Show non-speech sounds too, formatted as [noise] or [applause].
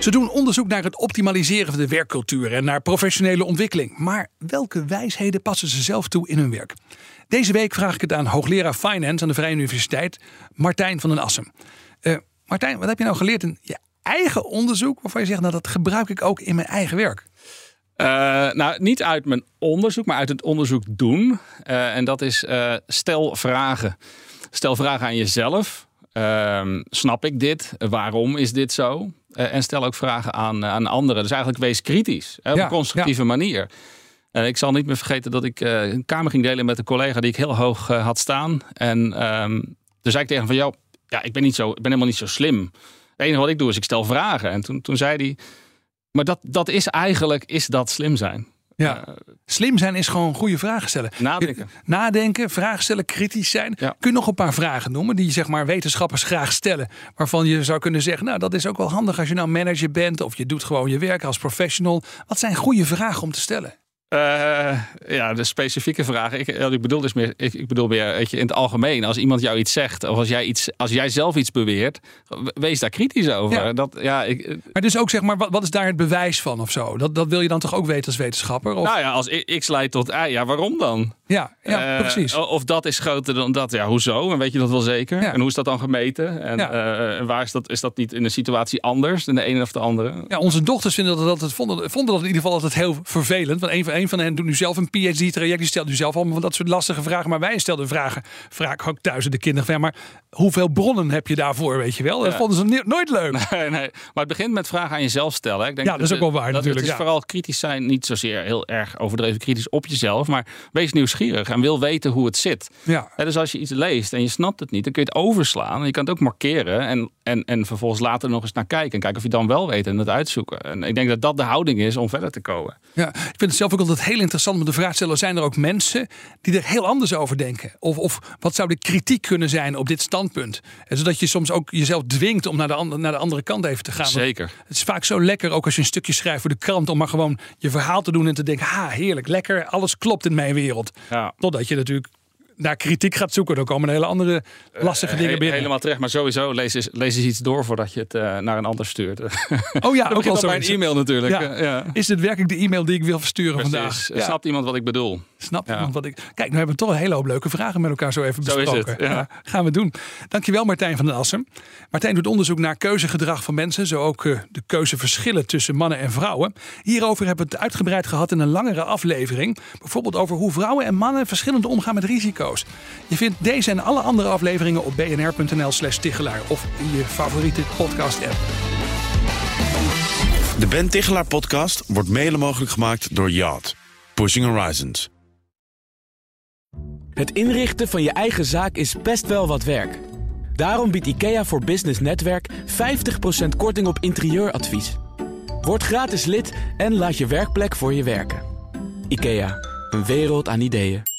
Ze doen onderzoek naar het optimaliseren van de werkcultuur en naar professionele ontwikkeling. Maar welke wijsheden passen ze zelf toe in hun werk? Deze week vraag ik het aan hoogleraar Finance aan de Vrije Universiteit, Martijn van den Assen. Uh, Martijn, wat heb je nou geleerd in je eigen onderzoek waarvan je zegt, nou dat gebruik ik ook in mijn eigen werk? Uh, nou, niet uit mijn onderzoek, maar uit het onderzoek doen. Uh, en dat is stel vragen. Stel vragen aan jezelf. Ehm, snap ik dit? Waarom is dit zo? Uh, en stel ook vragen aan, aan anderen. Dus eigenlijk wees kritisch. Hè, op een constructieve manier. Uh, ik zal niet meer vergeten dat ik uh, een kamer ging delen met een collega die ik heel hoog had staan. En um, toen zei ik tegen hem van, jou, ja, ik ben, niet zo, ik ben helemaal niet zo slim. Het enige wat ik doe is ik stel vragen. En toen, toen zei hij, maar dat, dat is eigenlijk, is dat slim zijn. Ja. Uh, Slim zijn is gewoon goede vragen stellen. Nadenken. Nadenken, vragen stellen, kritisch zijn. Ja. Kun je nog een paar vragen noemen die zeg maar wetenschappers graag stellen. Waarvan je zou kunnen zeggen, nou dat is ook wel handig als je nou manager bent. Of je doet gewoon je werk als professional. Wat zijn goede vragen om te stellen? Uh, ja, de specifieke vraag. Ik, ik bedoel dus meer, ik, ik bedoel meer weet je, in het algemeen. Als iemand jou iets zegt, of als jij, iets, als jij zelf iets beweert, wees daar kritisch over. Ja. Dat, ja, ik, maar dus ook zeg maar, wat, wat is daar het bewijs van of zo? Dat, dat wil je dan toch ook weten als wetenschapper? Of? Nou ja, als x leidt tot y, ja, waarom dan? Ja, ja uh, precies. Of dat is groter dan dat. Ja, hoezo? En weet je dat wel zeker? Ja. En hoe is dat dan gemeten? En, ja. uh, waar is dat? Is dat niet in een situatie anders dan de ene of de andere? Ja, onze dochters vinden dat, dat het, vonden, vonden dat in ieder geval altijd heel vervelend. Want een van, een van hen doet nu zelf een PhD-traject. Die stelt nu zelf allemaal van dat soort lastige vragen. Maar wij stelden vragen. Vraag ook thuis de kinderen. Van, ja, maar hoeveel bronnen heb je daarvoor? Weet je wel? Dat vonden ze nooit leuk. [laughs] Nee, nee. Maar het begint met vragen aan jezelf stellen. Ik denk ja, dat is ook wel waar dat, natuurlijk. Het is vooral kritisch zijn. Niet zozeer heel erg overdreven kritisch op jezelf. Maar wees nieuwsgierig en wil weten hoe het zit. Ja. En dus als je iets leest en je snapt het niet, dan kun je het overslaan. Je kan het ook markeren en, en, en vervolgens later nog eens naar kijken. En kijken of je dan wel weet en het uitzoeken. En ik denk dat dat de houding is om verder te komen. Ja, ik vind het zelf ook altijd heel interessant om de vraag te stellen. Zijn er ook mensen die er heel anders over denken? Of, of wat zou de kritiek kunnen zijn op dit standpunt? En zodat je soms ook jezelf dwingt om naar de, andere, naar de andere kant even te gaan. Zeker. Want het is vaak zo lekker, ook als je een stukje schrijft voor de krant, om maar gewoon je verhaal te doen en te denken, ha, heerlijk, lekker, alles klopt in mijn wereld. Ja. Totdat je natuurlijk naar kritiek gaat zoeken, dan komen hele andere lastige dingen binnen. Helemaal terecht, maar sowieso lees eens, lees eens iets door voordat je het uh, naar een ander stuurt. [laughs] Oh ja, ook al bij een e-mail natuurlijk. Ja. Ja. Is het werkelijk de e-mail die ik wil versturen Precies. vandaag? Ja. Snapt iemand wat ik bedoel? Snapt iemand wat ik... Kijk, nu hebben we toch een hele hoop leuke vragen met elkaar zo even zo besproken. Is het, ja. gaan we doen. Dankjewel Martijn van den Assen. Martijn doet onderzoek naar keuzegedrag van mensen, zo ook de keuzeverschillen tussen mannen en vrouwen. Hierover hebben we het uitgebreid gehad in een langere aflevering. Bijvoorbeeld over hoe vrouwen en mannen verschillend omgaan met Je vindt deze en alle andere afleveringen op bnr.nl slash Tichelaar of in je favoriete podcast app. De Ben Tichelaar podcast wordt mede mogelijk gemaakt door Yacht. Pushing Horizons. Het inrichten van je eigen zaak is best wel wat werk. Daarom biedt IKEA voor Business Netwerk 50% korting op interieuradvies. Word gratis lid en laat je werkplek voor je werken. IKEA, een wereld aan ideeën.